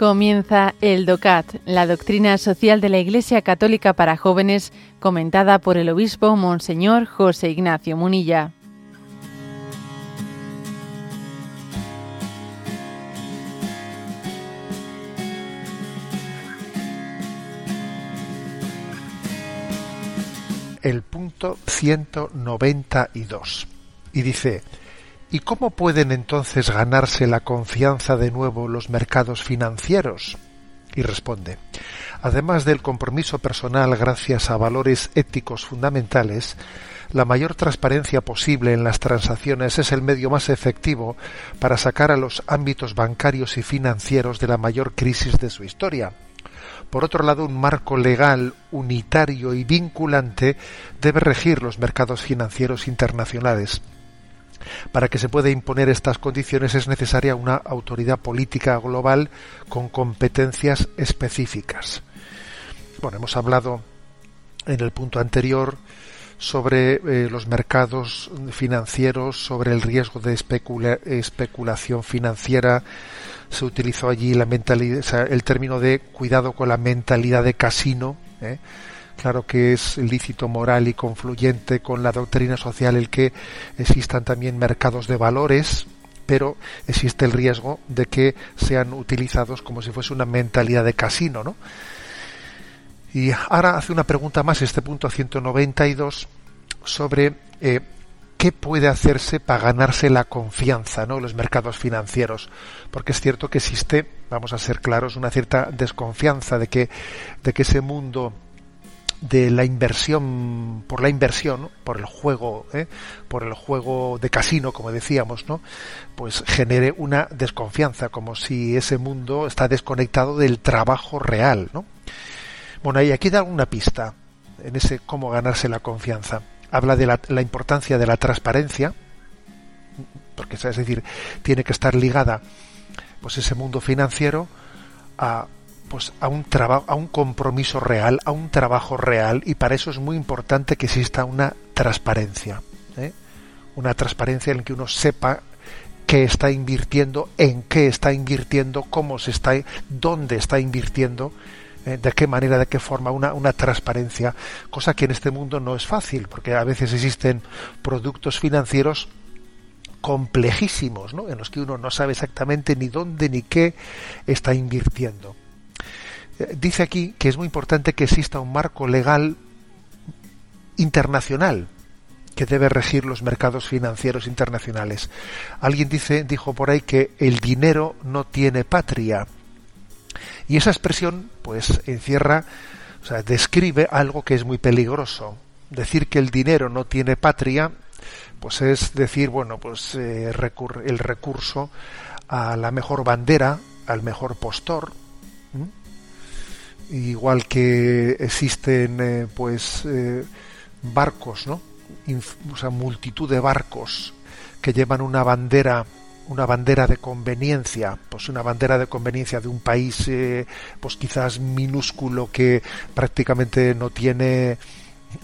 Comienza el DOCAT, la doctrina social de la Iglesia Católica para jóvenes, comentada por el obispo Monseñor José Ignacio Munilla. El punto 192. Y dice, ¿Y cómo pueden entonces ganarse la confianza de nuevo los mercados financieros? Y responde, además del compromiso personal gracias a valores éticos fundamentales, la mayor transparencia posible en las transacciones es el medio más efectivo para sacar a los ámbitos bancarios y financieros de la mayor crisis de su historia. Por otro lado, un marco legal unitario y vinculante debe regir los mercados financieros internacionales para que se pueda imponer estas condiciones es necesaria una autoridad política global con competencias específicas. Bueno, hemos hablado en el punto anterior sobre eh, los mercados financieros, sobre el riesgo de especulación financiera. Se utilizó allí la mentalidad, el término de cuidado con la mentalidad de casino. ¿eh? Claro que es lícito moral y confluyente con la doctrina social el que existan también mercados de valores, pero existe el riesgo de que sean utilizados como si fuese una mentalidad de casino, ¿no? Y ahora hace una pregunta más, este punto 192, sobre eh, qué puede hacerse para ganarse la confianza ¿no? los mercados financieros. Porque es cierto que existe, vamos a ser claros, una cierta desconfianza de que, de que ese mundo de la inversión por la inversión por el juego ¿eh? por el juego de casino como decíamos no pues genere una desconfianza como si ese mundo está desconectado del trabajo real no bueno y aquí da una pista en ese cómo ganarse la confianza. Habla de la, la importancia de la transparencia porque es decir tiene que estar ligada pues ese mundo financiero a pues a un trabajo, a un compromiso real, a un trabajo real, y para eso es muy importante que exista una transparencia, ¿eh? una transparencia en que uno sepa qué está invirtiendo, en qué está invirtiendo, cómo se está, dónde está invirtiendo, ¿eh? de qué manera, de qué forma, una, una transparencia, cosa que en este mundo no es fácil, porque a veces existen productos financieros complejísimos, ¿no? en los que uno no sabe exactamente ni dónde ni qué está invirtiendo dice aquí que es muy importante que exista un marco legal internacional que debe regir los mercados financieros internacionales. Alguien dice, dijo por ahí que el dinero no tiene patria. Y esa expresión, pues, encierra, o sea, describe algo que es muy peligroso. Decir que el dinero no tiene patria, pues es decir, bueno, pues eh, el recurso a la mejor bandera, al mejor postor, igual que existen eh, pues eh, barcos, ¿no? o sea, multitud de barcos que llevan una bandera una bandera de conveniencia, pues una bandera de conveniencia de un país eh, pues quizás minúsculo que prácticamente no tiene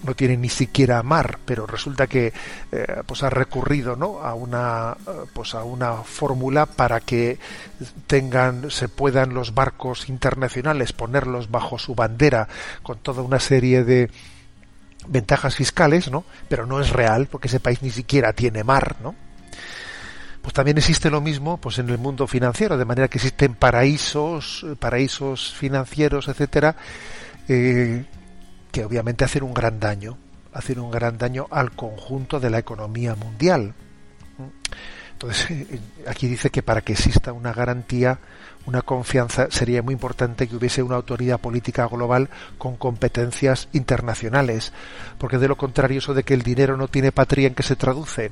no tiene ni siquiera mar, pero resulta que eh, pues ha recurrido ¿no? a una pues a una fórmula para que tengan se puedan los barcos internacionales ponerlos bajo su bandera con toda una serie de ventajas fiscales, ¿no? Pero no es real porque ese país ni siquiera tiene mar, ¿no? Pues también existe lo mismo pues en el mundo financiero, de manera que existen paraísos, paraísos financieros, etcétera, eh, que obviamente hacen un gran daño, hacen un gran daño al conjunto de la economía mundial. Entonces, aquí dice que para que exista una garantía, una confianza, sería muy importante que hubiese una autoridad política global con competencias internacionales, porque de lo contrario eso de que el dinero no tiene patria en que se traduce,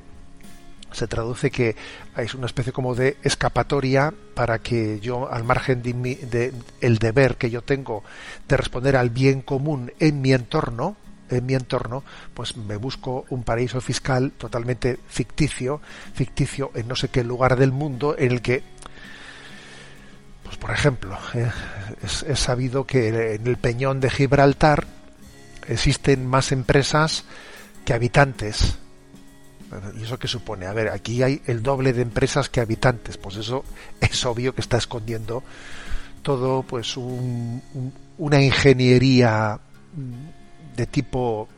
se traduce que es una especie como de escapatoria para que yo, al margen de, el deber que yo tengo de responder al bien común en mi entorno, en mi entorno, pues me busco un paraíso fiscal totalmente ficticio, ficticio en no sé qué lugar del mundo en el que, pues por ejemplo, eh, es sabido que en el peñón de Gibraltar existen más empresas que habitantes ¿Y eso qué supone? A ver, aquí hay el doble de empresas que habitantes. Pues eso es obvio que está escondiendo todo pues una ingeniería de tipo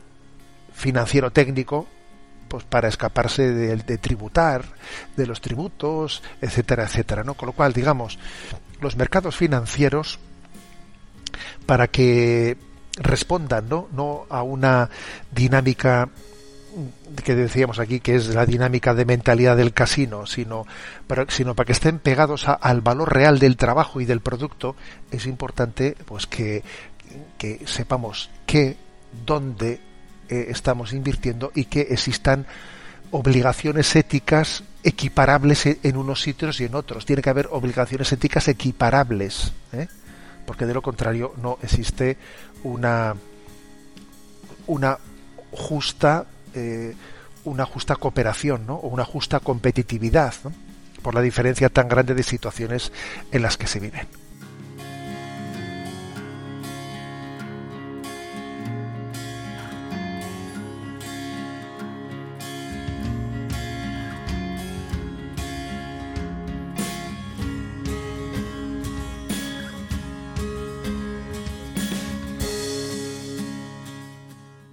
financiero técnico pues para escaparse de, tributar, de los tributos, etcétera, etcétera, ¿no? Con lo cual, digamos, los mercados financieros para que respondan, ¿no? No a una dinámica que decíamos aquí que es la dinámica de mentalidad del casino, sino para, sino para que estén pegados al valor real del trabajo y del producto, es importante pues que, que sepamos qué, dónde, eh, estamos invirtiendo y que existan obligaciones éticas equiparables e, en unos sitios y en otros. Tiene que haber obligaciones éticas equiparables, ¿eh? porque de lo contrario no existe una una justa eh, una justa cooperación ¿no? o una justa competitividad por la diferencia tan grande de situaciones en las que se viven.